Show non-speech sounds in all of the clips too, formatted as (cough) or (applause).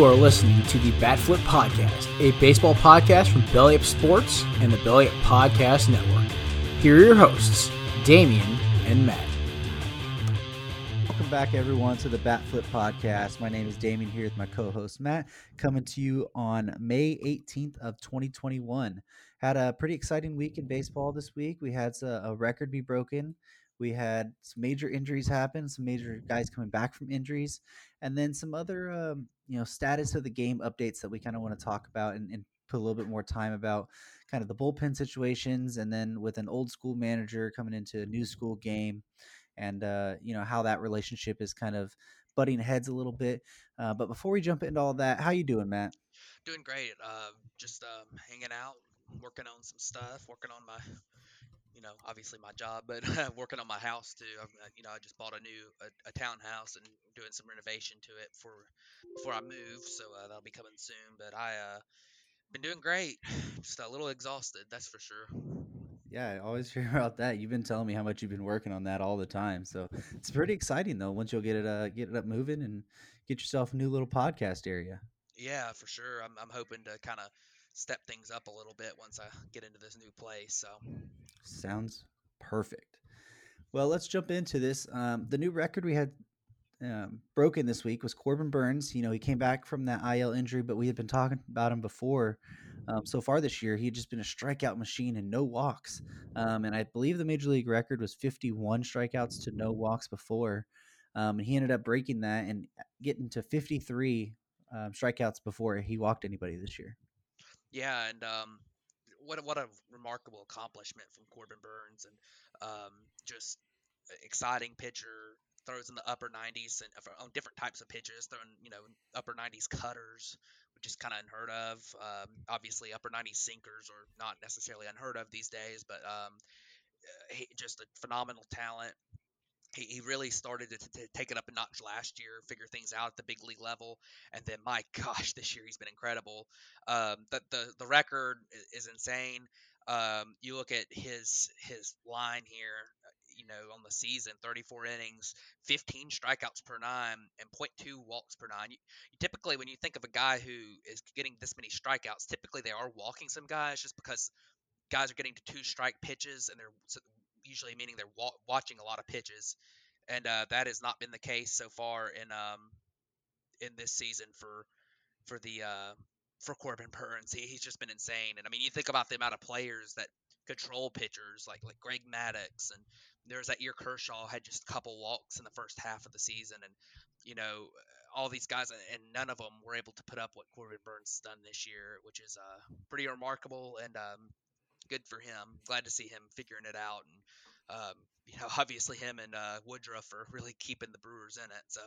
You are listening to the Batflip Podcast, a baseball podcast from Belly Up Sports and the Belly Up Podcast Network. Here are your hosts, Damian and Matt. Welcome back, everyone, to the Batflip Podcast. My name is Damian here with my co-host Matt, coming to you on May 18th of 2021. Had a pretty exciting week in baseball this week. We had a record be broken. We had some major injuries happen, some major guys coming back from injuries, and then some other, um, you know, status of the game updates that we kind of want to talk about and, and put a little bit more time about kind of the bullpen situations, and then with an old school manager coming into a new school game, and uh, you know how that relationship is kind of butting heads a little bit. Uh, but before we jump into all that, how you doing, Matt? Doing great. Uh, just um, hanging out, working on some stuff, working on my you know, obviously my job, but (laughs) working on my house too. I'm, uh, you know, I just bought a new a, a townhouse and doing some renovation to it for before I move, so uh, that'll be coming soon. But I uh been doing great, (sighs) just a little exhausted, that's for sure. Yeah, I always (laughs) hear about that. You've been telling me how much you've been working on that all the time, so it's pretty exciting though. Once you'll get it uh get it up moving and get yourself a new little podcast area. Yeah, for sure. I'm I'm hoping to kind of step things up a little bit once I get into this new place. So sounds perfect. Well, let's jump into this. Um, the new record we had um, broken this week was Corbin Burnes. You know, he came back from that IL injury, but we had been talking about him before. Um, so far this year, he had just been a strikeout machine and no walks. Um, and I believe the major league record was 51 strikeouts to no walks before. Um, and he ended up breaking that and getting to 53 um, strikeouts before he walked anybody this year. Yeah, and um, what what a remarkable accomplishment from Corbin Burnes and um, just exciting pitcher. Throws in the upper 90s and on different types of pitches, throwing you know upper 90s cutters, which is kind of unheard of. Um, obviously, upper 90s sinkers are not necessarily unheard of these days, but um, he, just a phenomenal talent he, he really started to, to, take it up a notch last year, figure things out at the big league level, and then my (laughs) gosh, this year he's been incredible. Um, the, the the record is insane. Um, you look at his his line here, uh, you know, on the season, 34 innings, 15 strikeouts per nine, and 0.2 walks per nine. You, you, typically, when you think of a guy who is getting this many strikeouts, typically they are walking some guys just because guys are getting to two strike pitches and they're usually meaning they're wa- watching a lot of pitches, and uh, that has not been the case so far in um, in this season for for the uh, for Corbin Burnes. He, he's just been insane, and I mean, you think about the amount of players that control pitchers like like Greg Maddux and there's that year Kershaw had just a couple walks in the first half of the season, and you know all these guys, and none of them were able to put up what Corbin Burnes done this year, which is uh, pretty remarkable. And um, good for him. Glad to see him figuring it out, and um, you know, (laughs) obviously him and uh, Woodruff are really keeping the Brewers in it. So.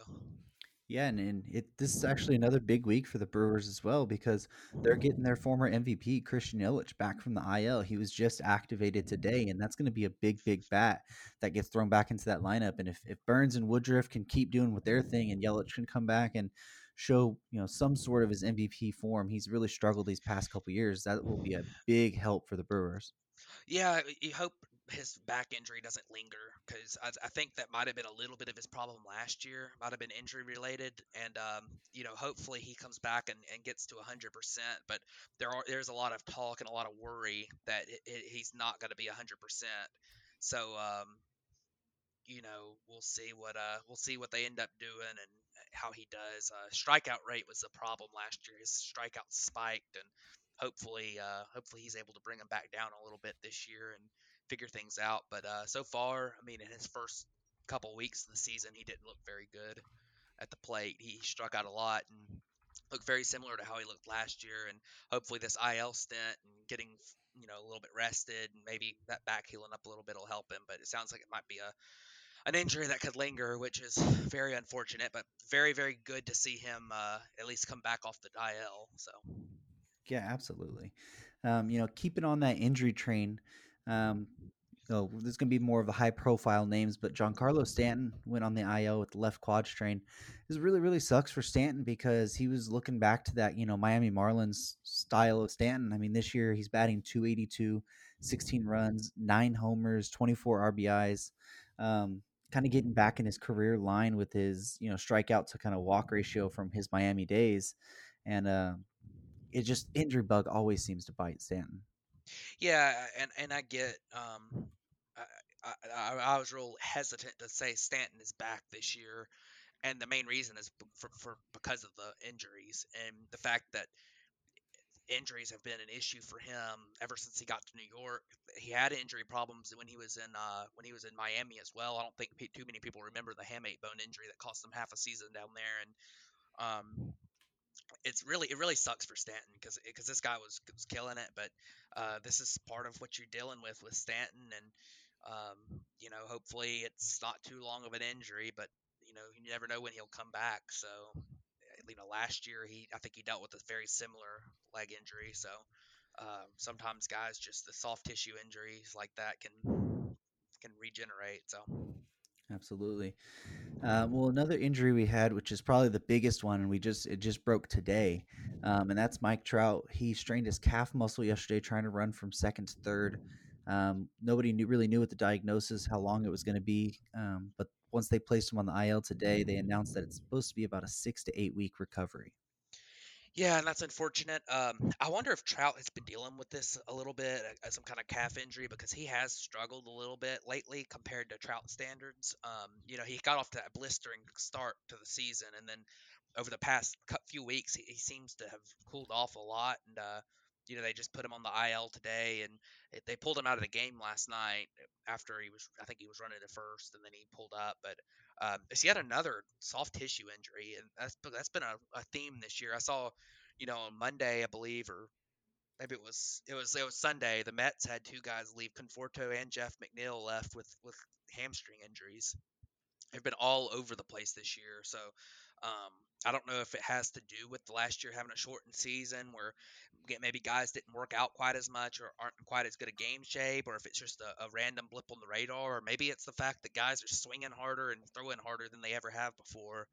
Yeah, and, and it this is actually another big week for the Brewers as well because they're getting their former MVP Christian Yelich back from the IL. He was just activated today, and that's going to be a big, big bat that gets thrown back into that lineup. And if, if Burnes and Woodruff can keep doing what they're thing, and Yelich can come back and show you know some sort of his MVP form. He's really struggled these past couple years. That will be a big help for the Brewers. Yeah, you hope his back injury doesn't linger because I, I, think that might have been a little bit of his problem last year. Might have been injury related, and um, you know, hopefully he comes back and, and gets to 100%. But there are there's a lot of talk and a lot of worry that it, it, he's not going to be 100%. So um, you know, we'll see what uh we'll see what they end up doing and how he does. Uh, strikeout rate was a problem last year. His strikeout spiked, and hopefully, uh, hopefully he's able to bring him back down a little bit this year and figure things out. But uh, so far, I mean, in his first couple weeks of the season, he didn't look very good at the plate. He struck out a lot and looked very similar to how he looked last year. And hopefully, this IL stint and getting you know a little bit rested and maybe that back healing up a little bit will help him. But it sounds like it might be a an injury that could linger, which is very unfortunate, but very, very good to see him uh, at least come back off the IL. So, yeah, absolutely. Um, you know, keeping on that injury train. Um, oh, there's going to be more of the high profile names, but Giancarlo Stanton went on the IL with the left quad strain. This really, really sucks for Stanton because he was looking back to that, you know, Miami Marlins style of Stanton. I mean, this year he's batting 282, 16 runs, nine homers, 24 RBIs. Um, kind of getting back in his career line with his you know strikeout to kind of walk ratio from his Miami days. and uh, it just injury bug always seems to bite Stanton. Yeah, and and I get. Um, I, I, I was real hesitant to say Stanton is back this year, and the main reason is for, for because of the injuries and the fact that injuries have been an issue for him ever since he got to New York. He had injury problems when he was in uh, when he was in Miami as well. I don't think too many people remember the hamate bone injury that cost him half a season down there, and um, it's really it really sucks for Stanton because because this guy was was killing it, but uh, this is part of what you're dealing with with Stanton, and um, you know hopefully it's not too long of an injury, but you know you never know when he'll come back. So you know last year he I think he dealt with a very similar leg injury, so uh, sometimes guys just the soft tissue injuries like that can can regenerate. So absolutely. Uh, well, another injury we had, which is probably the biggest one, and we just it just broke today, um, and that's Mike Trout. He strained his calf muscle yesterday trying to run from second to third. Um, nobody knew, really knew what the diagnosis, how long it was going to be, um, but once they placed him on the IL today, they announced that it's supposed to be about a six to eight week recovery. Yeah, and that's unfortunate. Um, I wonder if Trout has been dealing with this a little bit, uh, some kind of calf injury, because he has struggled a little bit lately compared to Trout standards. Um, you know, he got off to that blistering start to the season, and then over the past few weeks, he, he seems to have cooled off a lot. And uh, you know, they just put him on the IL today, and they pulled him out of the game last night after he was, I think he was running at first, and then he pulled up. But um, it's yet another soft tissue injury, and that's that's been a, a theme this year. I saw, you know, on Monday, I believe, or maybe it was it was it was Sunday. The Mets had two guys leave, Conforto and Jeff McNeil left with with hamstring injuries. They've been all over the place this year, so um, I don't know if it has to do with last year having a shortened season where maybe guys didn't work out quite as much or aren't quite as good a game shape, or if it's just a, a, random blip on the radar, or maybe it's the fact that guys are swinging harder and throwing harder than they ever have before.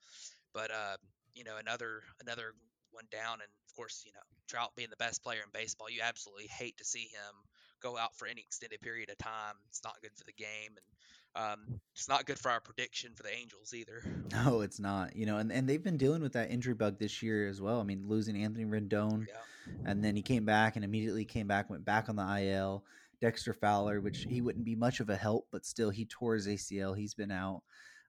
But uh, you know, another another one down, and of course, you know, Trout being the best player in baseball, you absolutely hate to see him go out for any extended period of time. It's not good for the game, and um, it's not good for our prediction for the Angels either. (laughs) No, it's not. You know, and, and they've been dealing with that injury bug this year as well. I mean, losing Anthony Rendon, yeah. and then he came back and immediately came back, went back on the IL. Dexter Fowler, which he wouldn't be much of a help, but still he tore his ACL. He's been out.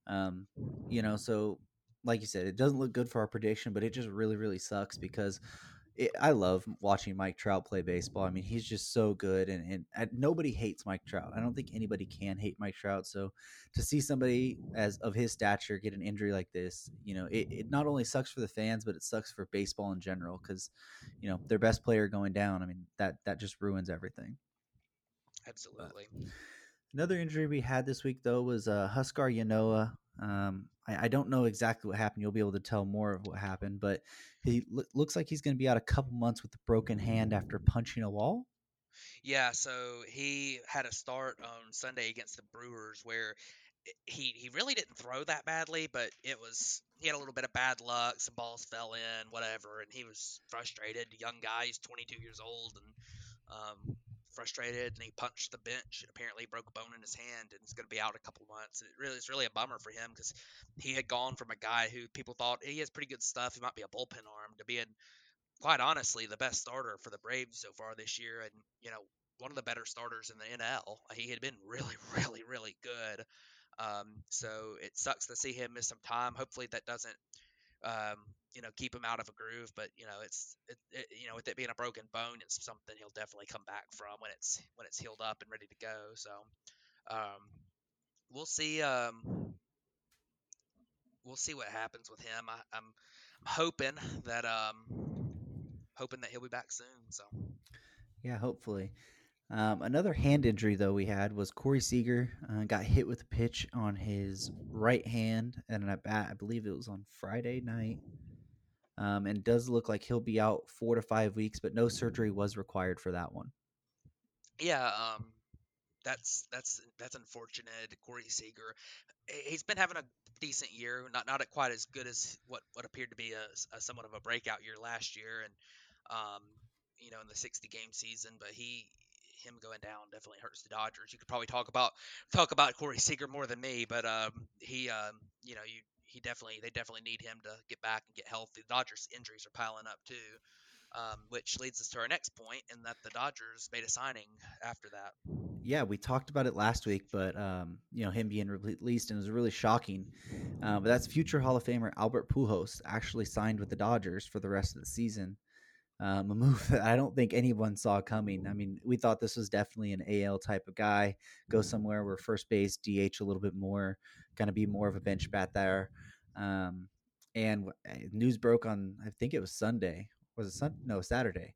Um, you know, so like you said, it doesn't look good for our prediction, but it just really, really sucks because it, I love watching Mike Trout play baseball. I mean, he's just so good, and, and, nobody hates Mike Trout. I don't think anybody can hate Mike Trout. So to see somebody as of his stature get an injury like this, you know, it, it not only sucks for the fans, but it sucks for baseball in general because, you know, their best player going down. I mean, that that just ruins everything. Absolutely. But another injury we had this week though was uh, Huascar Ynoa. Um, I, I, don't know exactly what happened. You'll be able to tell more of what happened, but he lo- looks like he's going to be out a couple months with a broken hand after punching a wall. Yeah, so he had a start on Sunday against the Brewers where he he really didn't throw that badly, but it was he had a little bit of bad luck. Some balls fell in, whatever, and he was frustrated. Young guy, he's 22 years old, and um, frustrated and he punched the bench and apparently broke a bone in his hand and is going to be out a couple months. It really it's really a bummer for him because he had gone from a guy who people thought he has pretty good stuff, he might be a bullpen arm, to being quite honestly the best starter for the Braves so far this year and you know one of the better starters in the NL. He had been (laughs) really really really good. Um, so it sucks to see him miss some time. Hopefully that doesn't um, you know, keep him out of a groove. But you know, it's it, it, you know, with it being a broken bone, it's something he'll definitely come back from when it's when it's healed up and ready to go. So um, we'll see. Um, we'll see what happens with him. I, I'm, I'm hoping that um, hoping that he'll be back soon. So yeah, hopefully. Um, another hand injury though we had was Corey Seager uh, got hit with a pitch on his right hand and bat. I believe it was on Friday night um, and does look like he'll be out four to five weeks, but no surgery was required for that one. Yeah, um, that's that's that's unfortunate. Corey Seager, he's been having a decent year, not not quite as good as what what appeared to be a, a somewhat of a breakout year last year, and um, you know in the 60 game season, but he him going down definitely hurts the Dodgers. You could probably talk about talk about Corey Seager more than me, but um, he um, you know you he definitely they definitely need him to get back and get healthy. The Dodgers injuries are piling up too, um, which leads us to our next and that the Dodgers made a signing after that. Yeah, we talked about it last week, but um, you know him being released and it was really shocking. Uh, but that's future Hall of Famer Albert Pujols actually signed with the Dodgers for the rest of the season. Um, a move (laughs) that I don't think anyone saw coming. I mean, we thought this was definitely an AL type of guy. Go somewhere where first base, DH a little bit more, going to be more of a bench bat there. Um, and eh, news broke on, I think it was Sunday. Was it Sun? No, Saturday.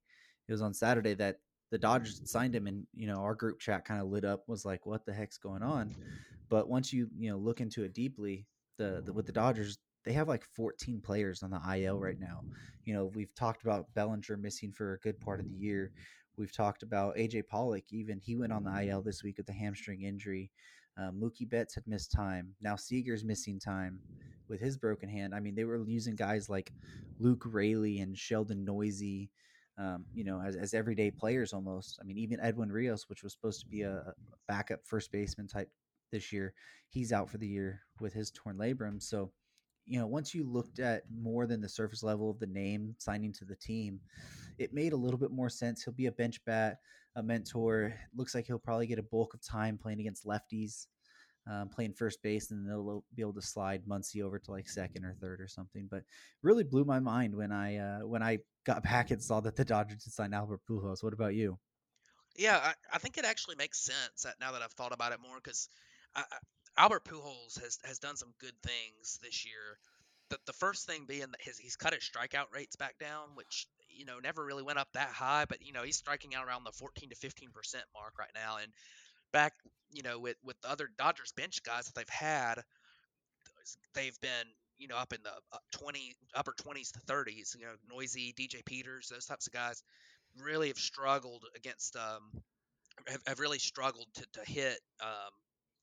It was on Saturday that the Dodgers signed him, and you know our group chat kind of lit up. Was like, what the heck's going on? But once you you know look into it deeply, the, the with the Dodgers, they have like 14 players on the IL right now. You know, we've talked about Bellinger missing for a good part of the year. We've talked about AJ Pollock, even he went on the IL this week with a hamstring injury. Uh, Mookie Betts had missed time. Now Seager's missing time with his broken hand. I mean, they were using guys like Luke Raley and Sheldon Neuse, um, you know, as, as everyday players almost. I mean, even Edwin Rios, which was supposed to be a backup first baseman type this year, he's out for the year with his torn labrum. So, you know, once you looked at more than the surface level of the name signing to the team, it made a little bit more sense. He'll be a bench bat, a mentor. Looks like he'll probably get a bulk of time playing against lefties, um, playing first base, and then they'll be able to slide Muncy over to like second or third or something. But really blew my mind when I uh, when I got (laughs) back and saw that the Dodgers had signed Albert Pujols. What about you? Yeah, I, I think it actually makes sense now that I've thought about it more because Albert Pujols has has done some good things this year. The, the first thing being that his, he's cut his strikeout rates back down, which you know never really went up that high, but you know he's striking out around the 14 to 15 percent mark right now. And back, you know, with with the other Dodgers bench guys that they've had, they've been you know up in the 20 upper 20s to 30s. You know, Neuse, DJ Peters, those types of guys really have struggled against um have, have really struggled to, to hit um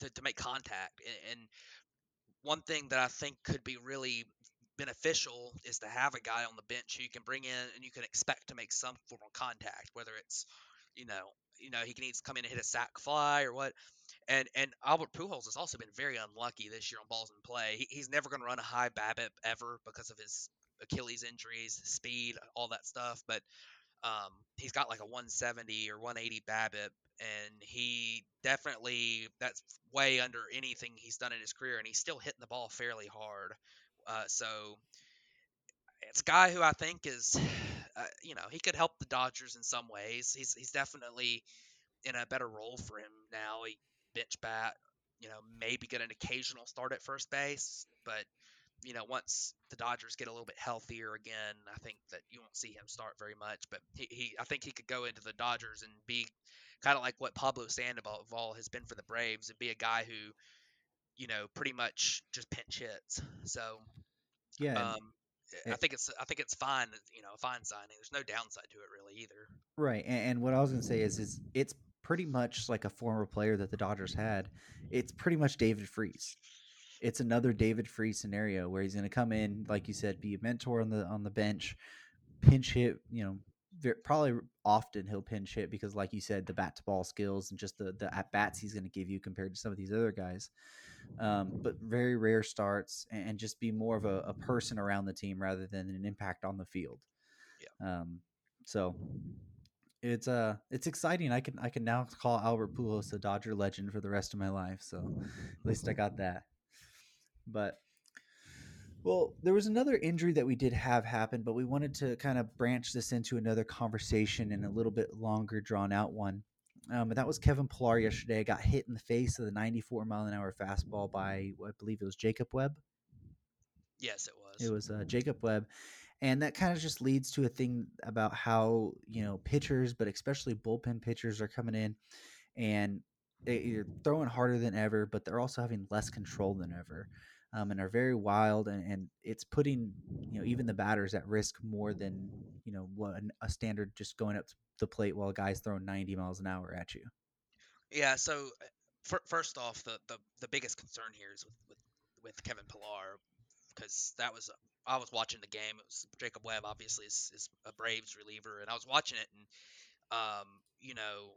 to, to make contact. And, one thing that I think could be really beneficial is to have a guy on the bench who you can bring in and you can expect to make some form of contact, whether it's you know you know he can either come in and hit a sac fly or what. And and Albert Pujols has also been very unlucky this year on balls in play. He, he's never going to run a high BABIP ever because of his Achilles injuries, speed, all that stuff. But um, he's got like a 170 or 180 BABIP, and he definitely that's way under anything he's done in his career, and he's still hitting the ball fairly hard. Uh, so it's a guy who I think is, uh, you know, he could help the Dodgers in some ways. He's he's definitely in a better role for him now. He bench bat, you know, maybe get an occasional start at first base, but you know, once the Dodgers get a little bit healthier again, I think that you won't see him start very much. But he, he I think he could go into the Dodgers and be kind of like what Pablo Sandoval has been for the Braves and be a guy who, you know, pretty much just pinch hits. So, yeah, um, I think it's I think it's fine. You know, a fine signing. There's no downside to it really either. Right, and, and what I was gonna say is, is it's pretty much like a former player that the Dodgers had. It's pretty much David Freese it's another David Freese scenario where he's going to come in, like you said, be a mentor on the on the bench, pinch hit. You know, very, probably often he'll pinch hit because, like you said, the bat to ball skills and just the the at bats he's going to give you compared to some of these other guys. Um, but very rare starts and just be more of a, a, person around the team rather than an impact on the field. Yeah. Um, so it's uh it's exciting. I can I can now call Albert Pujols a Dodger legend for the rest of my life. So at least I got that. But well, there was another injury that we did have happen, but we wanted to kind of branch this into another conversation and a little bit longer drawn out one. Um, and that was Kevin Pillar yesterday. I got hit in the face of the 94 mile an hour fastball by, I believe it was Jacob Webb. Yes, it was. It was uh, Jacob Webb. And that kind of just leads to a thing about how, you know, pitchers, but especially bullpen pitchers are coming in and they're throwing harder than ever, but they're also having less control than ever um, and are very wild, and, and, it's putting you know even the batters at risk more than you know what a standard just going up the plate while a guy's throwing 90 miles an hour at you. Yeah. So uh, first off, the, the the biggest concern here is with with, with Kevin Pillar because that was I was watching the game. It was Jacob Webb, obviously, is, is a Braves reliever, and I was watching it, and um, you know,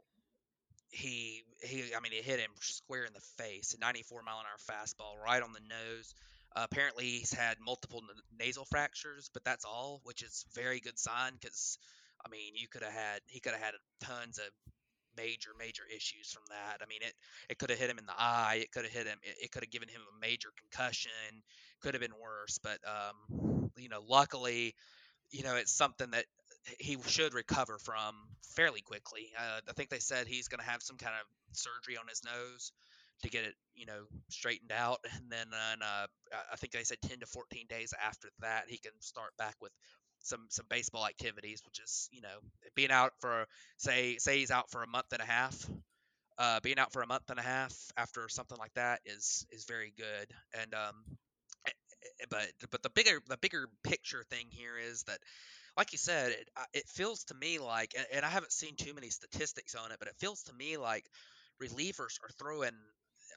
he he I mean he hit him square in the face, a 94 mile an hour fastball right on the nose. Uh, apparently, he's had multiple n- nasal fractures, but that's all, which is very good sign because, I mean, you could have had he could have had tons of major major issues from that. I mean, it it could have hit him in the eye, it could have hit him, it, it could have given him a major concussion, could have been worse. But um, you know, luckily, you know, it's something that he should recover from fairly quickly. Uh, I think they said he's going to have some kind of surgery on his nose to get it, you know, straightened out, and then uh, I think they said 10 to 14 days after that he can start back with some some baseball activities, which is you know being out for say say he's out for a month and a half. Uh, being out for a month and a half after something like that is is very good. And um, eh, eh, but but the bigger the bigger picture thing here is that like you said, it, it feels to me like, and I haven't seen too many statistics on it, but it feels to me like relievers are throwing,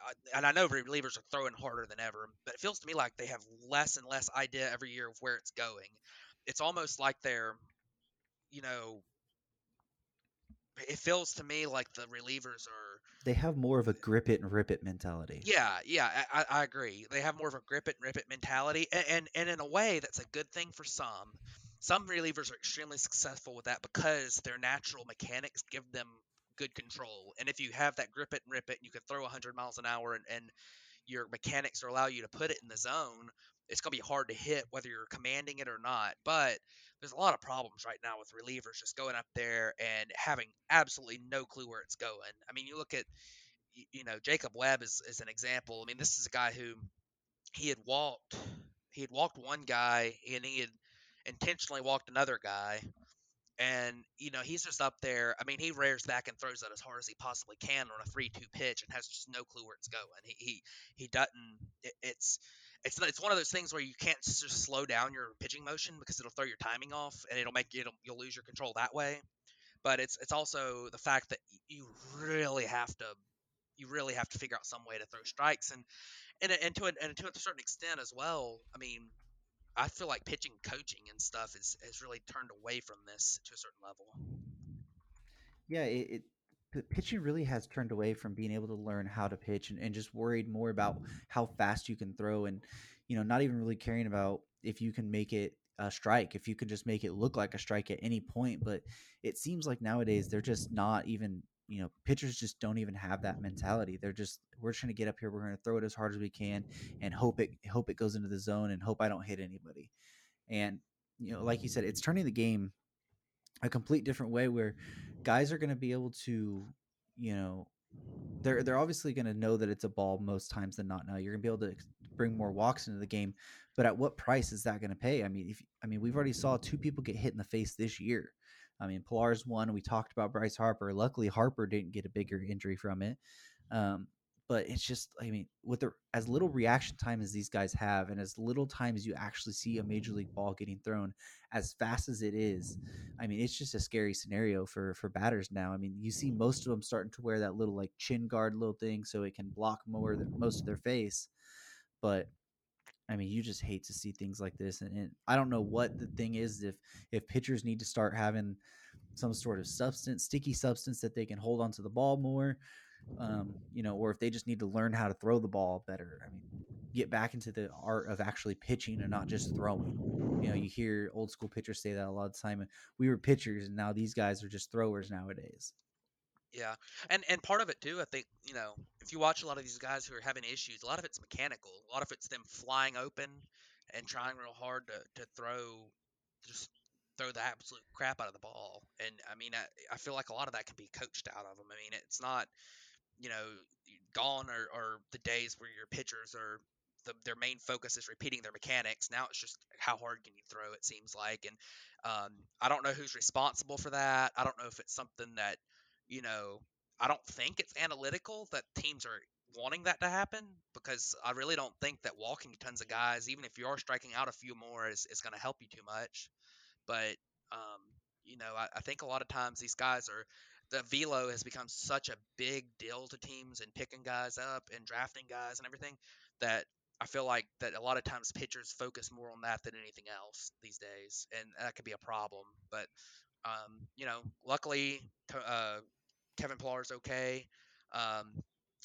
uh, and I know relievers are throwing harder than ever, but it feels to me like they have less and less idea every year of where it's going it's almost like they're, you know, it feels to me like the relievers are. They have more of a grip it and rip it mentality. Yeah, yeah, I, I agree. They have more of a grip it and rip it mentality, and, and and in a way, that's a good thing for some. Some relievers are extremely successful with that because their natural mechanics give them good control. And if you have that grip it and rip it, and you can throw 100 miles an hour, and, and your mechanics allow you to put it in the zone, it's going to be hard to hit whether you're commanding it or not. But there's a lot of problems right now with relievers just going up there and having absolutely no clue where it's going. I mean, you look at, you know, Jacob Webb is, is an example. I mean, this is a guy who he had walked, he had walked one guy and he had intentionally walked another guy and you know he's just up there. I mean, he rears back and throws it as hard as he possibly can on a three-two pitch, and has just no clue where it's going. He he, he doesn't. It, it's it's it's one of those things where you can't just slow down your pitching motion because it'll throw your timing off, and it'll make you you'll lose your control that way. But it's it's also the fact that you really have to you really have to figure out some way to throw strikes and and and to and to a certain extent as well. I mean, I feel like pitching coaching and stuff is has really turned away from this to a certain level. Yeah, it, it pitching really has turned away from being able to learn how to pitch and, and just worried more about how fast you can throw and you know not even really caring about if you can make it a strike if you can just make it look like a strike at any point but it seems like nowadays they're just not even you know pitchers just don't even have that mentality. They're just we're trying to get up here we're going to throw it as hard as we can and hope it hope it goes into the zone and hope i don't hit anybody. And you know like you said it's turning the game a complete different way where guys are going to be able to you know they're they're obviously going to know that it's a ball most times than not now. You're going to be able to bring more walks into the game but at what price is that going to pay? I mean if i mean we've already saw two people get hit in the face this year I mean, Pillar's one. We talked about Bryce Harper. Luckily, Harper didn't get a bigger injury from it. Um, but it's just, I mean, with the as little reaction time as these guys have, and as little time as you actually see a major league ball getting thrown, as fast as it is, I mean, it's just a scary scenario for for batters now. I mean, you see most of them starting to wear that little like chin guard little thing so it can block more than most of their face. But I mean, you just hate to see things like this, and, and, I don't know what the thing is if if pitchers need to start having some sort of substance, sticky substance that they can hold onto the ball more, um, you know, or if they just need to learn how to throw the ball better. I mean, get back into the art of actually pitching and not just throwing. You know, you hear old school pitchers say that a lot of the time. We were pitchers, and now these guys are just throwers nowadays. Yeah, and and part of it too, I think you know, if you watch a lot of these guys who are having issues, a lot of it's mechanical. A lot of it's them flying open and trying real hard to to throw, just throw the absolute crap out of the ball. And I mean, I, I feel like a lot of that can be coached out of them. I mean, it's not, you know, gone or, the days where your pitchers are the, their main focus is repeating their mechanics. Now it's just how hard can you throw? It seems like, and um, I don't know who's responsible for that. I don't know if it's something that you know, I don't think it's analytical that teams are wanting that to happen because I really don't think that walking tons of guys, even if you are striking out a few more, is, is going to help you too much. But, um, you know, I, I think a lot of times these guys are, the velo has become such a big deal to teams and picking guys up and drafting guys and everything that I feel like that a lot of times pitchers focus more on that than anything else these days, and that could be a problem. But um, you know, luckily, uh, Kevin Pillar's okay. Um,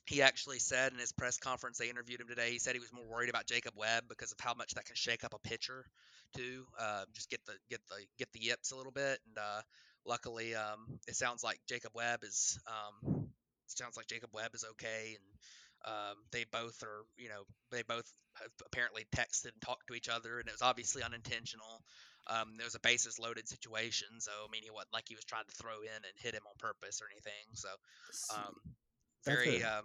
he actually said in his press conference they interviewed him today. He said he was more worried about Jacob Webb because of how much that can shake up a pitcher, too. Uh, just get the get the get the yips a little bit, and uh, luckily, um, it sounds like Jacob Webb is um, sounds like Jacob Webb is okay, and um, they both are you know they both have apparently texted and talked to each other, and it was obviously unintentional. Um, there was a bases loaded situation, so I mean, he wasn't like he was trying to throw in and hit him on purpose or anything. So, um, very, um,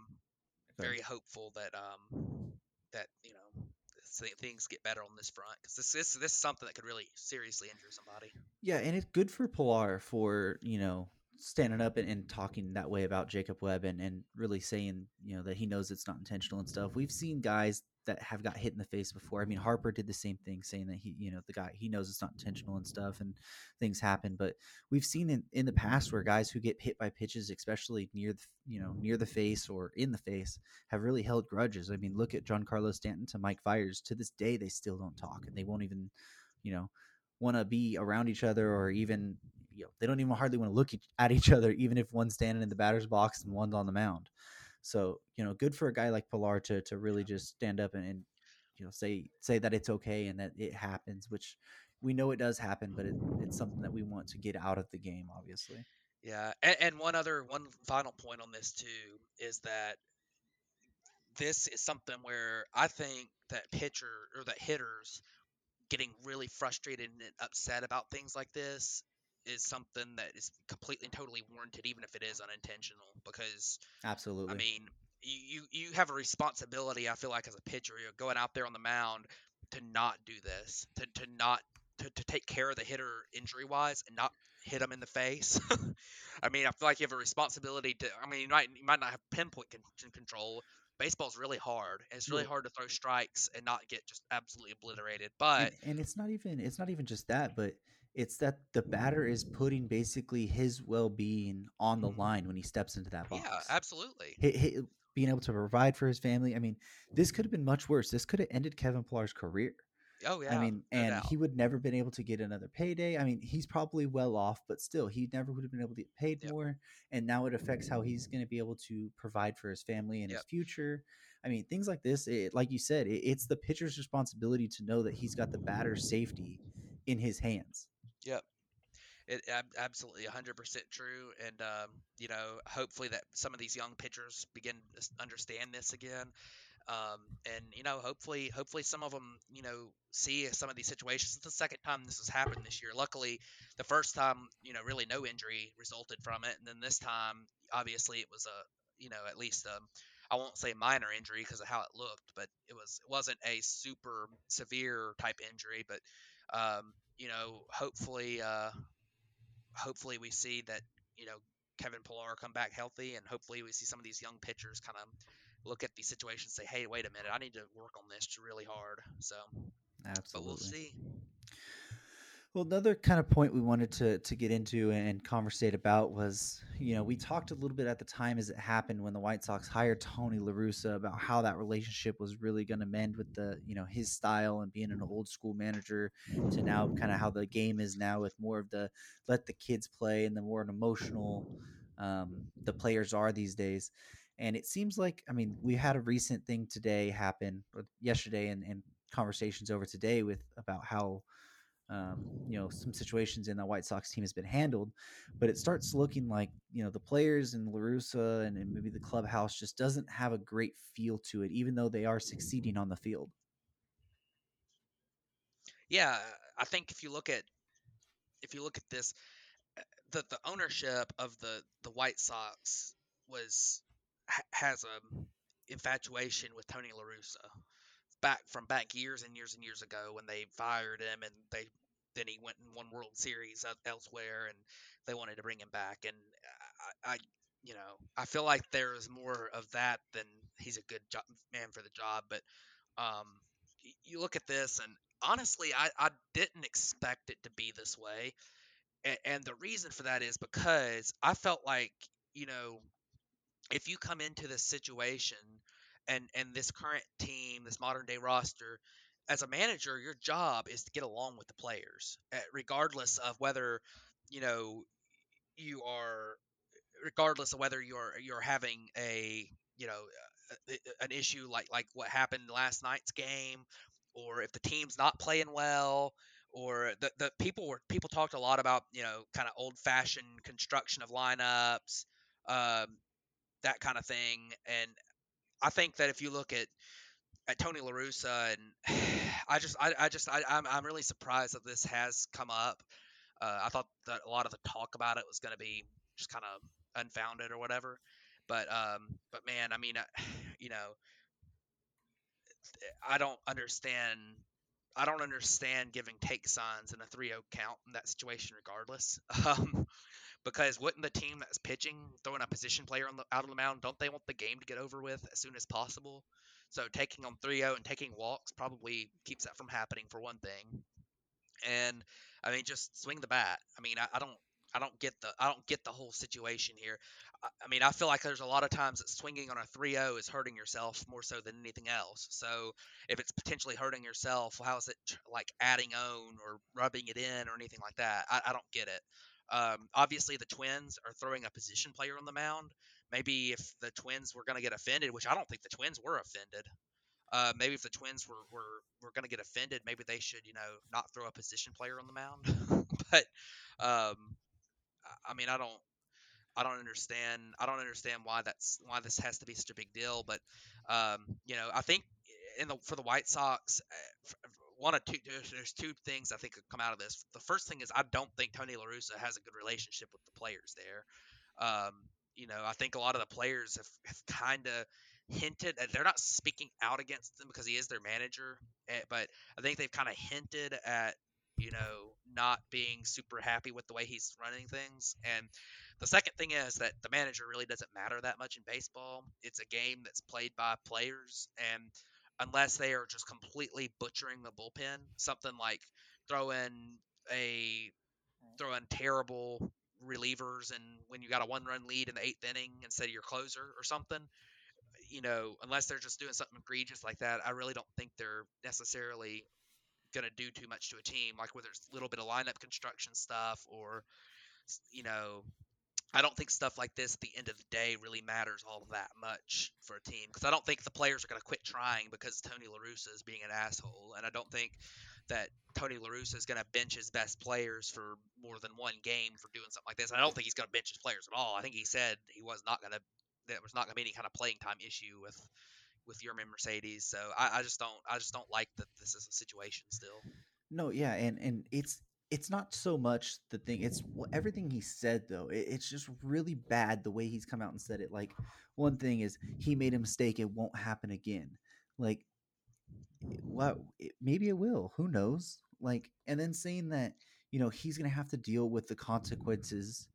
very hopeful that um, that you know things get better on this front because this, this this is something that could really seriously injure somebody. Yeah, and it's good for Pillar for you know standing up and, and, talking that way about Jacob Webb and, and really saying, you know, that he knows it's not intentional and stuff. We've seen guys that have got hit in the face before. I mean, Harper did the same thing, saying that he, you know, the guy he knows it's not intentional and stuff, and things happen. But we've seen in, in the past where guys who get hit by pitches, especially near the, you know, near the face or in the face, have really held grudges. I mean, look at Giancarlo Stanton to Mike Fiers. To this day, they still don't talk, and they won't even, you know, want to be around each other or even you know they don't even hardly want to look at each other, even if one's standing in the batter's box and one's on the mound. So you know, good for a guy like Pillar to to really just stand up and, and you know say say that it's okay and that it happens, which we know it does happen, but it, it's something that we want to get out of the game, obviously. Yeah, and, and one other one final point on this too is that this is something where I think that pitcher or that hitters getting really frustrated and upset about things like this is something that is completely and totally warranted, even if it is unintentional. Because absolutely, I mean, you you have a responsibility. I feel like as a pitcher, you're going out there on the mound to not do this, to to not to, to take care of the hitter injury wise and not hit them in the face. (laughs) I mean, I feel like you have a responsibility to. I mean, you might you might not have pinpoint con- control. Baseball's really hard. It's really hard to throw strikes and not get just absolutely obliterated. But and, and it's not even it's not even just that, but it's that the batter is mm. putting basically his well-being on the mm. line when he steps into that box. Yeah, absolutely. He, he, uh, being able to provide for his family. I mean, this could have been much worse. This could have ended Kevin Pillar's career. Oh yeah. I mean, no and doubt. he would never been able to get another payday. I mean, he's probably well off, but still, he never would have been able to get paid yep. more. And now it affects how he's going to be able to provide for his family and yep. his future. I mean, things like this, it, like you said, it, it's the pitcher's responsibility to know that he's got the batter's safety in his hands. Yep. It absolutely 100% true, and um, you know, hopefully that some of these young pitchers begin to understand this again, um, and you know, hopefully, hopefully some of them, you know, see some of these situations. It's the second time this has happened this year. Luckily, the first time, you know, really no injury resulted from it, and then this time, obviously, it was a, you know, at least a, I won't say minor injury because of how it looked, but it was it wasn't a super severe type injury, but um, you know, hopefully, uh, hopefully we see that you know Kevin Pillar come back healthy, and hopefully we see some of these young pitchers kind of look at these situations, say, "Hey, wait a minute, I need to work on this really hard." So, absolutely, but we'll see. Well, another kind of point we wanted to to get into and conversate about was, you know, we talked a little bit at the time as it happened when the White Sox hired Tony La Russa about how that relationship was really going to mend with the, you know, his style and being an old school manager to now kind of how the game is now with more of the let the kids play and the more emotional um, the players are these days. And it seems like, I mean, we had a recent thing today happen yesterday and, and conversations over today with about how um, you know some situations in the White Sox team has been handled, but it starts looking like you know the players and La Russa and, and maybe the clubhouse just doesn't have a great feel to it, even though they are succeeding on the field. Yeah, I think if you look at if you look at this, uh, the the ownership of the the White Sox was has a infatuation with Tony La Russa back from back years and years and years ago when they fired him and they then he went and won World Series elsewhere and they wanted to bring him back. And I, I you know I feel like there's more of that than he's a good job, man for the job. But um you look at this and honestly I, I didn't expect it to be this way. And, and the reason for that is because I felt like you know if you come into this situation and and this current team, this modern day roster, as a manager, your job is to get along with the players, eh, regardless of whether you know you are, regardless of whether you're you're having a you know an issue like like what happened last night's game, or if the team's not playing well, or the the people were people talked a lot about you know kind of old fashioned construction of lineups, um, that kind of thing, and I think that if you look at at Tony La Russa, and (sighs) I just I, I just I, I'm I'm really surprised that this has come up. Uh, I thought that a lot of the talk about it was going to be just kind of unfounded or whatever. But um, but man, I mean, I, (sighs) you know, I don't understand. I don't understand giving take signs in a 3-0 count in that situation, regardless. (laughs) Um, because wouldn't the team that's pitching throwing a position player on the, out of the mound, don't they want the game to get over with as soon as possible? So taking on 3-0 and taking walks probably keeps that from happening for one thing. And I mean, just swing the bat. I mean, I, I don't I don't get the I don't get the whole situation here. I, I, mean, I feel like there's a lot of times that swinging on a 3-0 is hurting yourself more so than anything else. So if it's potentially hurting yourself, how is it like adding on or rubbing it in or anything like that? I, I don't get it. Um, obviously, the Twins are throwing a position player on the mound. Maybe if the Twins were going to get offended, which I don't think the Twins were offended. Uh, maybe if the Twins were were, were going to get offended, maybe they should, you know, not throw a position player on the mound. (laughs) but um, I mean, I don't, I don't understand. I don't understand why that's why this has to be such a big deal. But um, you know, I think in the for the White Sox, eh, one of two. There's, two things I think could come out of this. The first thing is I don't think Tony La Russa has a good relationship with the players there. Um, you know, I think a lot of the players have, have kind of hinted that they're not speaking out against him because he is their manager, eh, but I think they've kind of hinted at you know not being super happy with the way he's running things. And the second thing is that the manager really doesn't matter that much in baseball. It's a game that's played by players, and unless they are just completely butchering the bullpen, something like throwing a throwing terrible relievers and when you got a one run lead in the eighth inning instead of your closer or something you know unless they're just doing something egregious like that i really don't think they're necessarily going to do too much to a team like whether it's a little bit of lineup construction stuff or you know I don't think stuff like this at the end of the day really matters all that much for a team because I don't think the players are going to quit trying because Tony La Russa is being an asshole, and I don't think that Tony La Russa is going to bench his best players for more than one game for doing something like this. I don't think he's going to bench his players at all. I think he said he was not going to there was not going to be any kind of playing time issue with with Yermin Mercedes. So I, I just don't I just don't like that this is a situation still. No, yeah, and and it's it's not so much the thing it's everything he said though it, it's just really bad the way he's come out and said it like one thing is he made a mistake it won't happen again like eh, what maybe it will who knows like and then saying that you know he's gonna have to deal with the consequences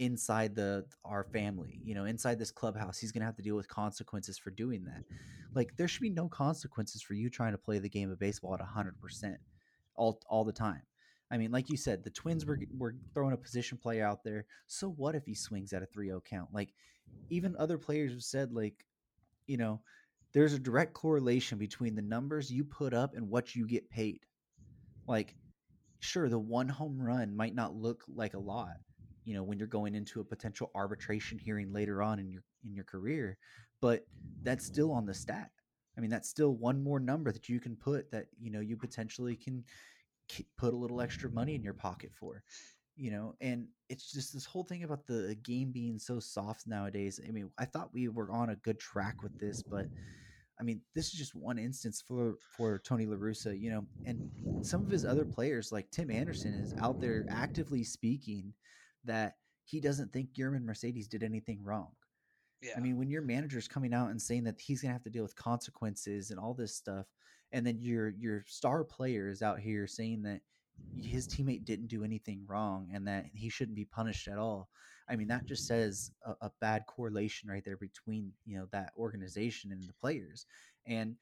inside the our family you know inside this clubhouse he's gonna have to deal with consequences for doing that like there should be no consequences for you trying to play the game of baseball at 100% all all the time I mean, like you said, the Twins were mm. were throwing a position player out there. So what if he swings at a 3-0 count? Like even other players have said like, you know, there's a direct correlation between the numbers you put up and what you get paid. Like sure, the one home run might not look like a lot, you know, when you're going into a potential arbitration hearing later on in your in your career, but that's still on the stat. I mean, that's still one more number that you can put that, you know, you potentially can put a little extra money in your pocket for you know and it's just this whole thing about the game being so soft nowadays i mean i thought we were on a good track with this but i mean this is just one instance for for tony La Russa, you know and some of his other players like tim anderson is out there actively speaking that he doesn't think Yermin mercedes did anything wrong yeah. I mean, when your manager's coming out and saying that he's going to have to deal with consequences and all this stuff, and then your your star player is out here saying that his teammate didn't do anything wrong and that he shouldn't be punished at all. I mean, that just says a, a bad correlation right there between you know that organization and the players. And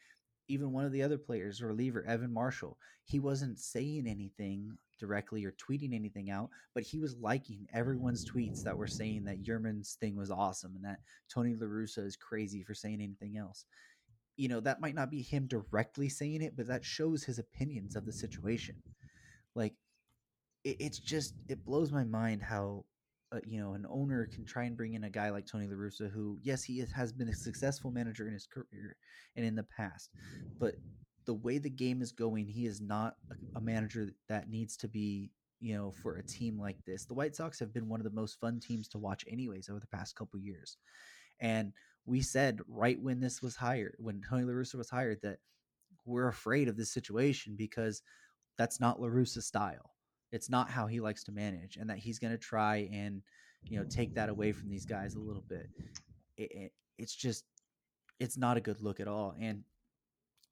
even one of the other players, reliever Evan Marshall, he wasn't saying anything directly or tweeting anything out, but he was liking everyone's tweets that were saying that Yermin's thing was awesome and that Tony La Russa is crazy for saying anything else you know, that might not be him directly saying it, but that shows his opinions of the situation. Like, it, it's just, it blows my mind how uh, you know an owner can try and bring in a guy like Tony La Russa, who yes he is, has been a successful manager in his career and in the past, but the way the game is going, he is not a, a manager that needs to be you know for a team like this. The White Sox have been one of the most fun teams to watch anyways over the past couple years, and we said right when this was hired, when Tony La Russa was hired, that we're afraid of this situation because that's not La Russa's style. It's not how he likes to manage, and that he's going to try and you know take that away from these guys a little bit. It, it, it's just it's not a good look at all, and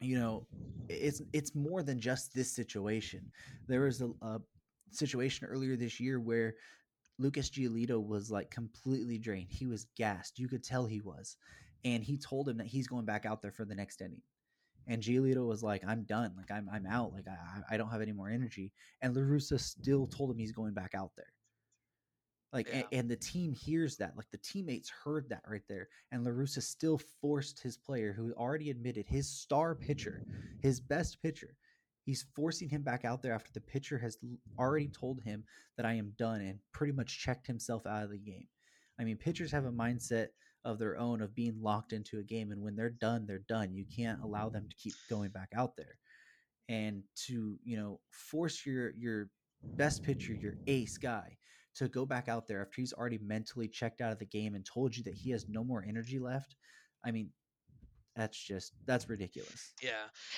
you know it's it's more than just this situation. There was a, a situation earlier this year where Lucas Giolito was like completely drained. He was gassed. You could tell he was. And he told him that he's going back out there for the next inning. And Giolito was like, I'm done. Like, I'm, I'm out. Like, I, I don't have any more energy. And La Russa still told him he's going back out there. Like, yeah. and, and, the team hears that. Like, the teammates heard that right there. And La Russa still forced his player, who already admitted his star pitcher, his best pitcher, he's forcing him back out there after the pitcher has already told him that I am done and pretty much checked himself out of the game. I mean, pitchers have a mindset of their own of being locked into a game and when they're done they're done you can't allow them to keep going back out there and to you know force your your best pitcher your ace guy to go back out there after he's already mentally checked out of the game and told you that he has no more energy left i mean that's just that's ridiculous yeah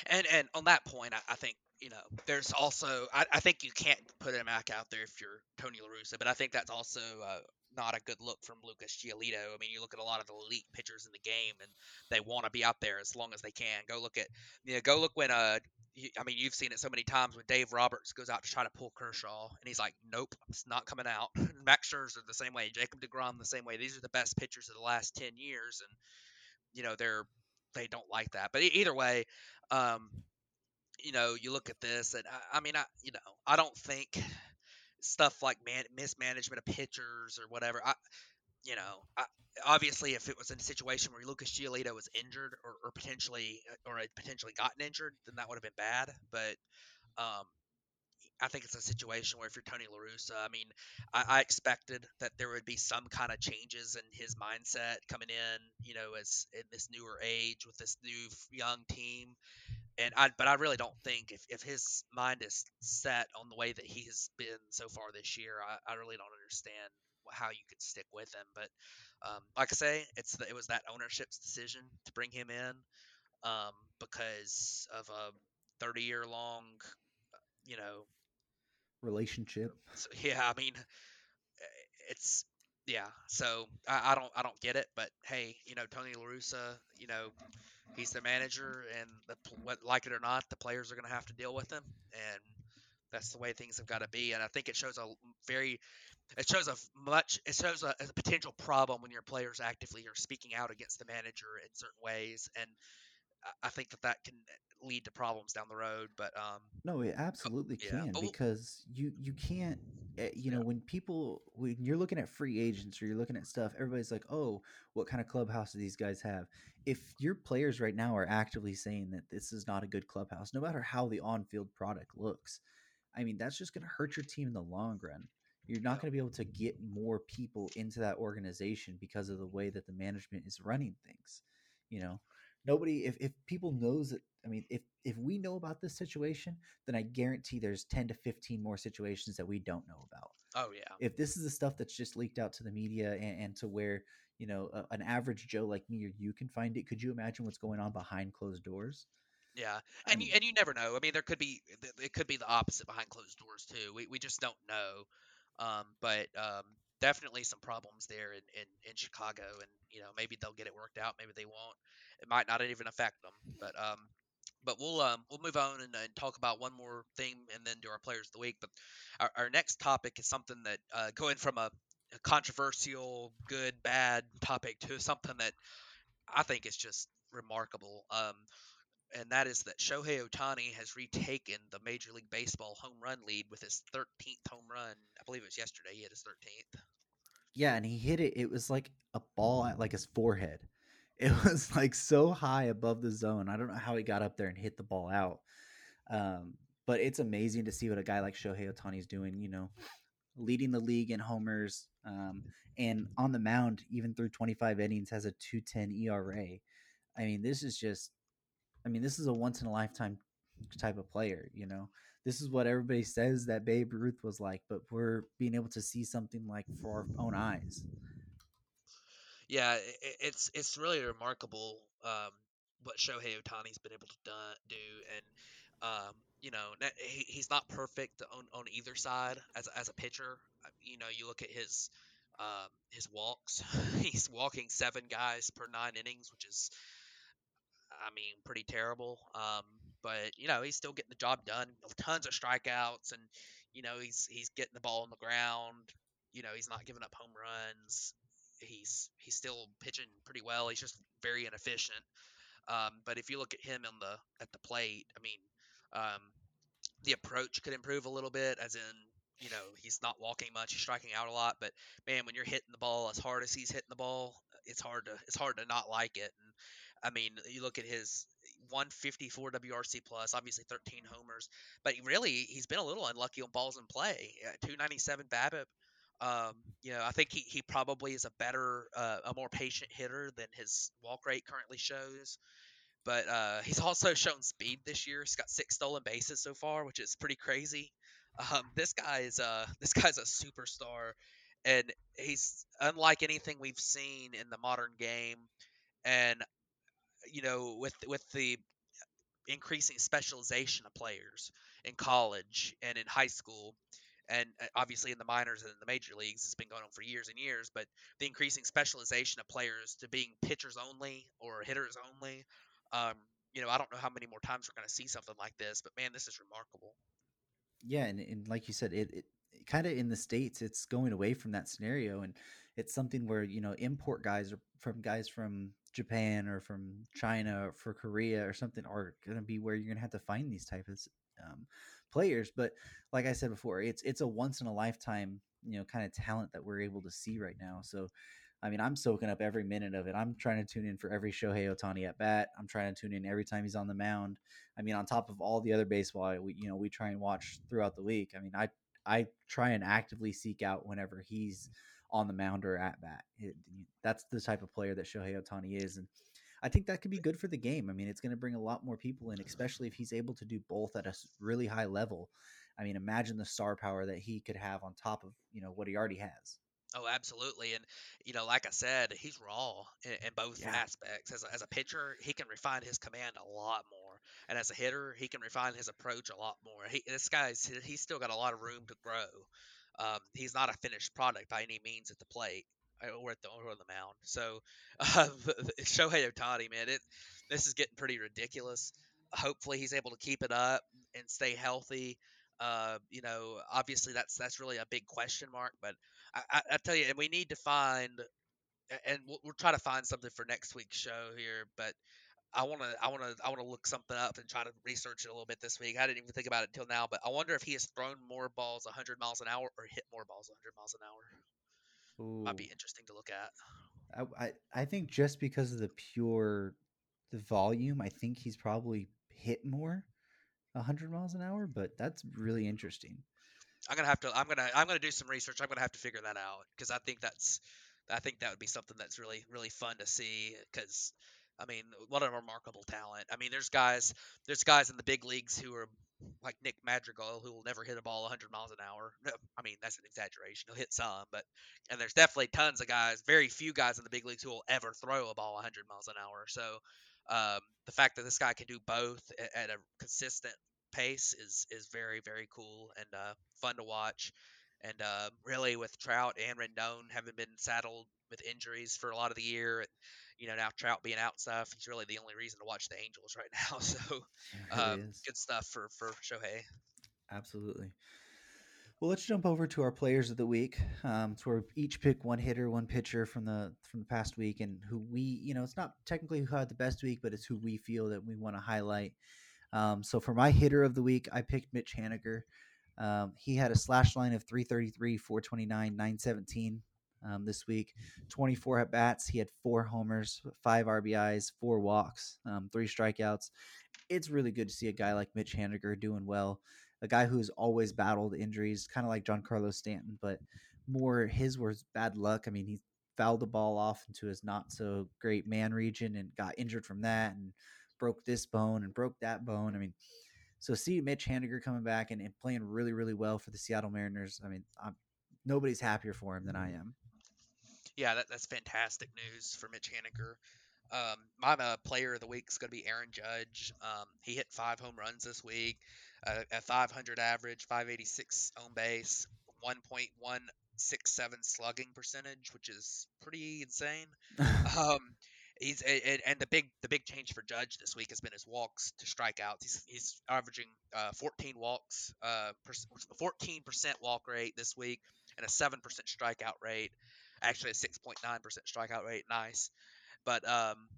and and on that point i, I think you know there's also I, I think you can't put him back out there if you're tony la russa but i think that's also uh, not a good look from Lucas Giolito. I mean, you look at a lot of the elite pitchers in the game, and they want to be out there as long as they can. Go look at, you know, go look when uh, I mean, you've seen it so many times when Dave Roberts goes out to try to pull Kershaw, and he's like, "Nope, it's not coming out." (laughs) Max Scherzer the same way, Jacob Degrom the same way. These are the best pitchers of the last ten years, and you know they're they don't like that. But either way, um, you know, you look at this, and I, I mean, I you know, I don't think stuff like man, mismanagement of pitchers or whatever. I, you know, I, obviously, if it was in a situation where Lucas Giolito was injured or, or potentially or had potentially gotten injured, then that would have been bad. But um, I think it's a situation where if you're Tony La Russa, I mean, I, I, expected that there would be some kind of changes in his mindset coming in, you know, as in this newer age with this new young team and I but I really don't think if, if his mind is set on the way that he has been so far this year, I, I really don't understand how you could stick with him. But um, like I say, it's the, it was that ownership's decision to bring him in um, because of a 30 year long, you know, relationship. So, yeah, I mean, eh, it's yeah. So I, I don't I don't get it, but hey, you know, Tony La Russa, you know he's the manager, and the, like it or not, the players are going to have to deal with him, and that's the way things have got to be. And I think it shows a very, it shows a much, it shows a, a potential problem when your players actively are speaking out against the manager in certain ways, and I think that that can lead to problems down the road. But um, no, it absolutely yeah, can because you you can't. Eh, you know, yeah. when people when you're looking at free agents or you're looking at stuff, everybody's like, "Oh, what kind of clubhouse do these guys have?" If your players right now are actively saying that this is not a good clubhouse, no matter how the on-field product looks, I mean, that's just going to hurt your team in the long run. You're not going to be able to get more people into that organization because of the way that the management is running things. You know, nobody if, if people knows that i mean if if we know about this situation then i guarantee there's 10 to 15 more situations that we don't know about oh yeah if this is the stuff that's just leaked out to the media and, and to where you know a, an average joe like me or you can find it could you imagine what's going on behind closed doors yeah, and I mean, you, and you never know. I mean, there could be it could be the opposite behind closed doors too. We we just don't know. Um, but um, definitely some problems there in, in, in Chicago, and you know maybe they'll get it worked out, maybe they won't it might not even affect them. But um, but we'll um, we'll move on and, and, talk about one more thing and then do our players of the week. But our, our next topic is something that uh, going from a, a, controversial, good, bad topic to something that I think is just remarkable. Um, and that is that Shohei Ohtani has retaken the Major League Baseball home run lead with his 13th home run. I believe it was yesterday. He hit his 13th. Yeah, and he hit it. It was like a ball at like his forehead. It was like so high above the zone. I don't know how he got up there and hit the ball out. Um, but it's amazing to see what a guy like Shohei Ohtani is doing. You know, leading the league in homers, Um, and on the mound, even through 25 innings, has a 210 ERA. I mean, this is just, I mean, this is a once in a lifetime type of player, you know? This is what everybody says that Babe Ruth was like, but we're being able to see something like for our own eyes. Yeah, it, it's it's really remarkable um, what Shohei Ohtani's been able to do, and um, you know he, he's not perfect on, on either side as as a pitcher. You know, you look at his um, his walks. (laughs) he's walking seven guys per nine innings, which is, I mean, pretty terrible. Um, but you know, he's still getting the job done. Tons of strikeouts, and you know, he's he's getting the ball on the ground. You know, he's not giving up home runs. He's he's still pitching pretty well. He's just very inefficient. Um, but if you look at him on the at the plate, I mean, um, the approach could improve a little bit, as in you know he's not walking much, he's striking out a lot. But man, when you're hitting the ball as hard as he's hitting the ball, it's hard to it's hard to not like it. And I mean, you look at his 154 WRC plus, obviously 13 homers, but really he's been a little unlucky on balls in play. 297 BABIP. Um, you know, I think he, he probably is a better, uh, a more patient hitter than his walk rate currently shows. But uh, he's (laughs) also shown speed this year. He's got six stolen bases so far, which is pretty crazy. Um, this guy is uh, (laughs) this guy's a superstar, and he's unlike anything we've seen in the modern game. And you know, with with the increasing specialization of players in college and in high school, and uh, obviously in the minors and in the major leagues, it's been going on for years and years. But the increasing specialization of players to being pitchers only or hitters only, um, you know, I don't know how many more times we're going to see something like this, but man, this is remarkable. Yeah, and, and like you said, it, it kind of in the states, it's going away from that scenario, and it's something where you know import guys or from guys from Japan or from China or for Korea or something are going to be where you're going to have to find these types of um, players. But like I said before, it's it's a once in a lifetime you know kind of talent that we're able to see right now. So. I mean, I'm soaking up every minute of it. I'm trying to tune in for every Shohei Ohtani at bat. I'm trying to tune in every time he's on the mound. I mean, on top of all the other baseball, we you know we try and watch throughout the week. I mean, I I try and actively seek out whenever he's on the mound or at bat. It, that's the type of player that Shohei Ohtani is, and I think that could be good for the game. I mean, it's going to bring a lot more people in, especially if he's able to do both at a really high level. I mean, imagine the star power that he could have on top of you know what he already has. Oh, absolutely, and you know, like I said, he's raw in, in both yeah. aspects. As a, as a pitcher, he can refine his command a lot more, and as a hitter, he can refine his approach a lot more. He, this guy's he's still got a lot of room to grow. Um, he's not a finished product by any means at the plate or at the or on the mound. So (laughs) uh, Shohei Ohtani, man, it this is getting pretty ridiculous. Hopefully, he's able to keep it up and stay healthy. Uh, you know, obviously that's that's really a big question mark. But I, I, I tell you, and we need to find, and we'll, we'll try to find something for next week's show here. But I want to I want to I want to look something up and try to research it a little bit this week. I didn't even think about it until now, but I wonder if he has thrown more balls 100 miles an hour or hit more balls 100 miles an hour. Ooh. Might be interesting to look at. I, I I think just because of the pure the volume, I think he's probably hit more 100 miles an hour, but that's really interesting. I'm gonna have to. I'm gonna. I'm gonna do some research. I'm gonna have to figure that out because I think that's. I think that would be something that's really, really fun to see. Because I mean, what a remarkable talent. I mean, there's guys, there's guys in the big leagues who are like Nick Madrigal who will never hit a ball 100 miles an hour. No, I mean, that's an exaggeration. He'll hit some, but and there's definitely tons of guys, very few guys in the big leagues who will ever throw a ball 100 miles an hour. So um, the fact that this guy can do both at, at a consistent pace is is very very cool and uh, fun to watch. And uh, really, with Trout and Rendon having been saddled with injuries for a lot of the year, and you know now Trout being out stuff, he's really the only reason to watch the Angels right (laughs) now. So um, good stuff for for Shohei. Absolutely. Well, let's jump over to our players of the week. Um, so we each pick one hitter, one pitcher from the from the past week, and who we, you know, it's not technically who had the best week, but it's who we feel that we want to highlight. Um, so for my hitter of the week, I picked Mitch Haniger. Um, he had a slash line of 333, 429, 917 um, this week. 24 at bats. He had four homers, five RBIs, four walks, um, three strikeouts. It's really good to see a guy like Mitch Haniger doing well. A guy who's always battled injuries, kind of like Giancarlo Stanton, but more his was bad luck. I mean, he fouled the ball off into his not so great man region and got injured from that and broke this bone and broke that bone. I mean, so see Mitch Haniger coming back and, and playing really, really well for the Seattle Mariners. I mean, I'm, nobody's happier for him than I am. Yeah, that, that's fantastic news for Mitch Haniger. Um, my uh, player of the week is going to be Aaron Judge. Um, he hit five home runs this week, uh, a 500 average, 586 on base, 1.167 slugging percentage, which is pretty insane. (laughs) um, he's and, and the big the big change for Judge this week has been his walks to strikeouts. He's he's averaging uh, 14 walks, uh, 14 percent walk rate this week, and a seven percent strikeout rate. Actually, a 6.9 percent strikeout rate. Nice. But um,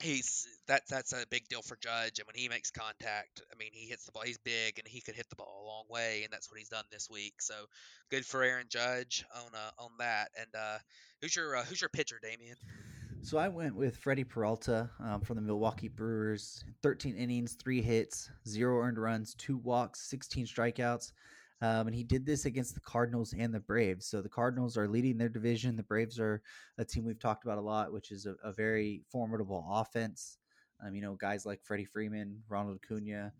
he's that that's a big deal for Judge, and when he makes contact, I mean, he hits the ball. He's big, and he could hit the ball a long way, and that's what he's done this week. So good for Aaron Judge on uh, on that. And uh, who's your uh, who's your pitcher, Damien? So I went with Freddie Peralta um, from the Milwaukee Brewers. 13 innings, three hits, zero earned runs, two walks, 16 strikeouts. Um, and he did this against the Cardinals and the Braves. So the Cardinals are leading their division. The Braves are a team we've talked about a lot, which is a, a very formidable offense. Um, you know, guys like Freddie Freeman, Ronald Acuna,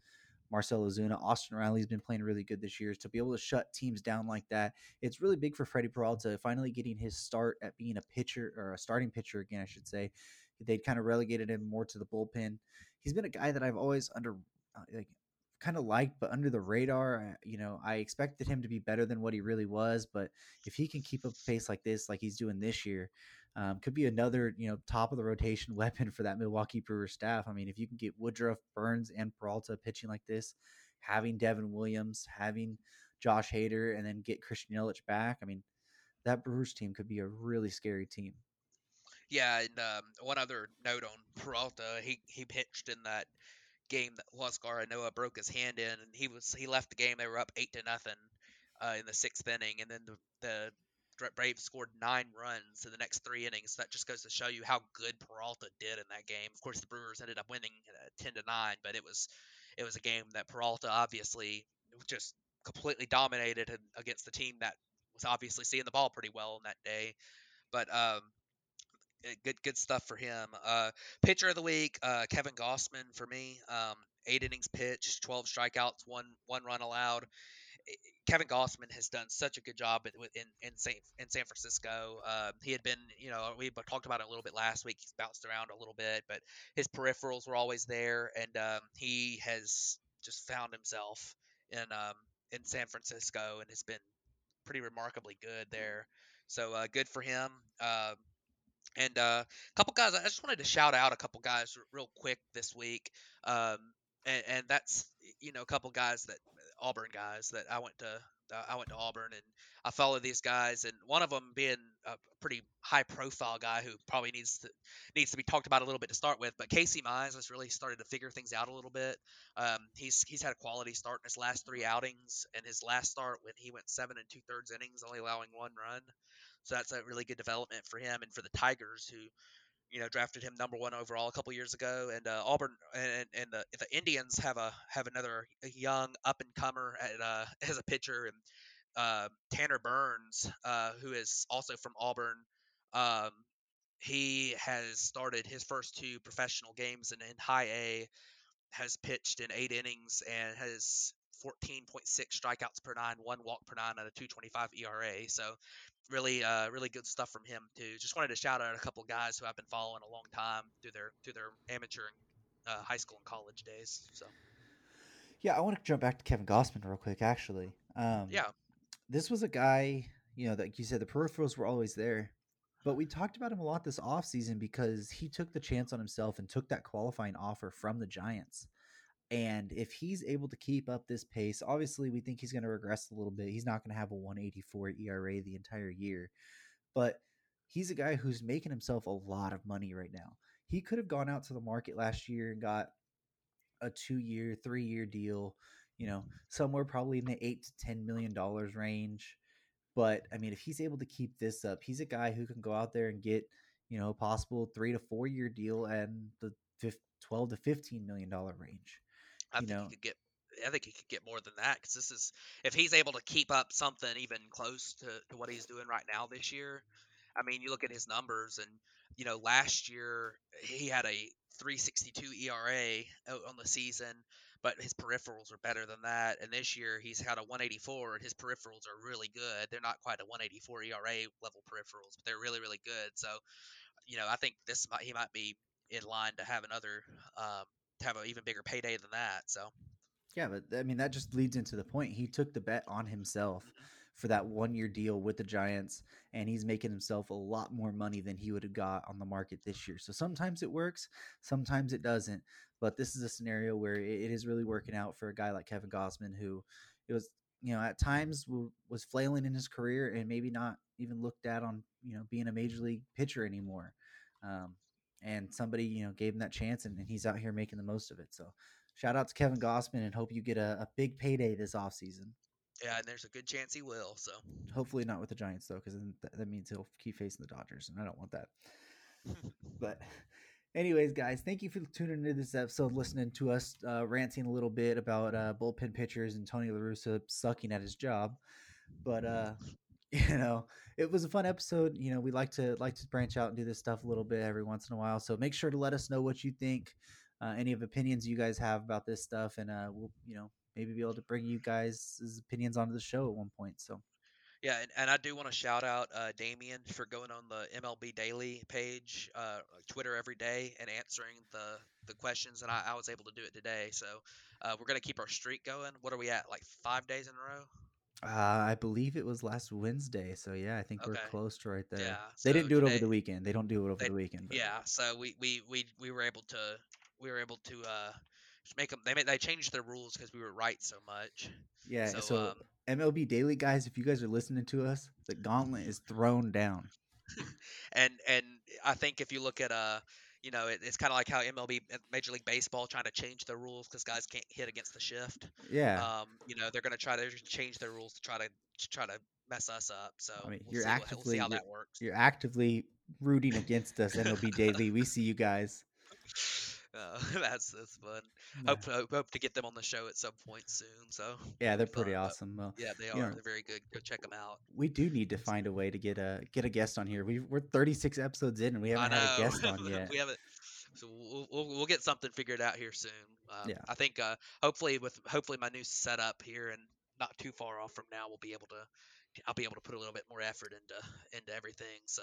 Marcell Ozuna, Austin Riley's been playing really good this year. To be able to shut teams down like that, it's really big for Freddie Peralta finally getting his start at being a pitcher or a starting pitcher again, I should say. They'd kind of relegated him more to the bullpen. He's been a guy that I've always under uh, like kind of liked, but under the radar. You know, I expected him to be better than what he really was. But if he can keep a pace like this, like he's doing this year, um, could be another you know top of the rotation (laughs) weapon for that Milwaukee Brewers staff. I mean, if you can get Woodruff, Burnes, and Peralta pitching like this, having Devin Williams, having Josh Hader, and then get Christian Yelich back, I mean, that Brewers team could be a really scary team. Yeah, and um, one other note on Peralta, he he pitched in that game that Huascar Ynoa broke his hand in, and he was he left the game. They were up eight to nothing uh, in the sixth inning, and then the, the Braves scored nine runs in the next three innings. That just goes to show you how good Peralta did in that game. Of course, the Brewers ended up winning uh, ten to nine, but it was it was a game that Peralta obviously just completely dominated against the team that was obviously seeing the ball pretty well that day. But um, Eh, good good stuff for him. Uh, pitcher of the week, uh, Kevin Gausman for me. Um, eight innings pitched, 12 strikeouts, one one run allowed. Kevin Gausman has done such a good job in in San in San Francisco. Uh, he had been, you know, we talked about it a little bit last week. He's bounced around a little bit, but his peripherals were always there, and um, he has just found himself in um, in San Francisco and has been pretty remarkably good there. So uh, good for him. Uh, and uh, a couple guys, I just wanted to shout out a couple guys real quick this week. Um, and, and, that's you know a couple guys that Auburn guys that I went to uh, I went to Auburn and I follow these guys and one of them being a pretty high profile guy who probably needs to needs to be talked about a little bit to start with but Casey Mize has really started to figure things out a little bit. Um, he's he's had a quality start in his last three outings and his last start when he went seven and two thirds innings only allowing one run. So that's a really good development for him and for the Tigers, who you know drafted him number one overall a couple years ago. And uh, Auburn and, and the, the Indians have a have another young up and comer uh, (laughs) as a pitcher, and uh, Tanner Burns, uh, who is also from Auburn. Um, he has started his first two professional games in, in high A, has pitched in eight innings and has 14.6 strikeouts per nine, one walk per nine, and a 2.25 ERA. So really uh, really good stuff from him too. Just wanted to shout out a couple guys who I've been following a long time through their through their amateur and uh, high school and college days. So yeah, I want to jump back to Kevin Gausman real quick. Actually, um, yeah, this was a guy you know like you said the peripherals were always there. But we talked about him a lot this offseason because he took the chance on himself and took that qualifying offer from the Giants. And if he's able to keep up this pace, obviously we think he's going to regress a little bit. He's not going to have a 184 ERA the entire year, but he's a guy who's making himself a lot of money right now. He could have gone out to the market last year and got a two year, three year deal, you know, mm-hmm. somewhere probably in the eight to ten million dollars range. But I mean, if he's able to keep this up, he's a guy who can go out there and get, you know, a possible three to four year deal and the 12 to 15 million dollar range. I think know, he could get I think he could get more than that because this is if he's able to keep up something even close to, to what he's doing right now this year. I mean, you look at his numbers, and you know, last year he had a 362 ERA on the season, but his peripherals are better than that. And this year he's had a 184, and his peripherals are really good. They're not quite a 184 ERA level peripherals, but they're really, really good. So, you know, I think this might he might be in line to have another um, have an even bigger payday than that. So. Yeah, but I mean that just leads into the point. He took the bet on himself for that one year deal with the Giants, and he's making himself a lot more money than he would have got on the market this year. So sometimes it works, sometimes it doesn't. But this is a scenario where it is really working out for a guy like Kevin Gausman, who it was, you know, at times was flailing in his career and maybe not even looked at on, you know, being a major league pitcher anymore. Um, and somebody, you know, gave him that chance, and, and he's out here making the most of it. So shout out to Kevin Gausman and hope you get a, a big payday this offseason. Yeah, and there's a good chance he will. So. Hopefully not with the Giants though, because that, that means he'll keep facing the Dodgers, and I don't want that. (laughs) but, anyways, guys, thank you for tuning into this episode, listening to us uh, ranting a little bit about uh, bullpen pitchers and Tony La Russa sucking at his job. But uh, (laughs) you know, it was a fun episode. You know, we like to like to branch out and do this stuff a little bit every once in a while. So make sure to let us know what you think, uh, any of opinions you guys have about this stuff, and uh, we'll you know maybe be able to bring you guys' opinions onto the show at one point. So. Yeah, and, and I do want to shout out uh, Damien for going on the MLB Daily page, uh, Twitter every day, and answering the, the questions. And I, I was able to do it today. So uh, we're going to keep our streak going. What are we at? Like five days in a row? Uh, I believe it was last Wednesday. So yeah, I think we're close to right there. Yeah, they didn't do it over the weekend. They don't do it over they- the weekend. But Yeah. So we, we, we, we were able to we were able to uh, make them. They made, they changed their rules because we were right so much. yeah. so, So, um, MLB Daily guys, if you guys are listening to us, the gauntlet is thrown down. (laughs) and and I think if you look at uh you know it, it's kind of like how MLB uh, Major League Baseball trying to change their rules because guys can't hit against the shift. Yeah. Um, you know they're gonna try to change their rules to try to to try to mess us up. So I mean, we'll you're see what- we'll actively- see how you're- that works. You're actively rooting against us, MLB Daily. We see you guys. (laughs) Uh, (laughs) that's that's fun. Yeah, Hope, hope hope to get them on the show at some point soon. So yeah they're pretty awesome. Well, yeah, they are. Know- They're very good. Go check them out. we do need to find a way to get a get a guest on here. We we're 36 episodes in and we haven't had a guest (laughs) on yet. we haven't. So we'll, we'll we'll get something figured out here soon. Um, Yeah. I think uh, hopefully with hopefully my new setup here and not too far off from now, we'll be able to. I'll be able to put a little bit more effort into into everything. So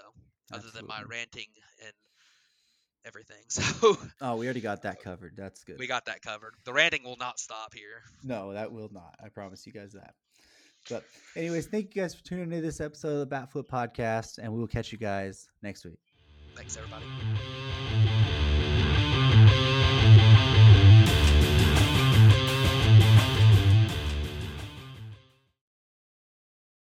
other than my ranting and everything, (laughs) so Oh, we already got that covered. That's good. we got that covered. The ranting will not stop here. No, that will not. I promise you guys that. But, anyways, thank you guys for tuning into this episode of the Batflip Podcast, and we will catch you guys next week. Thanks everybody.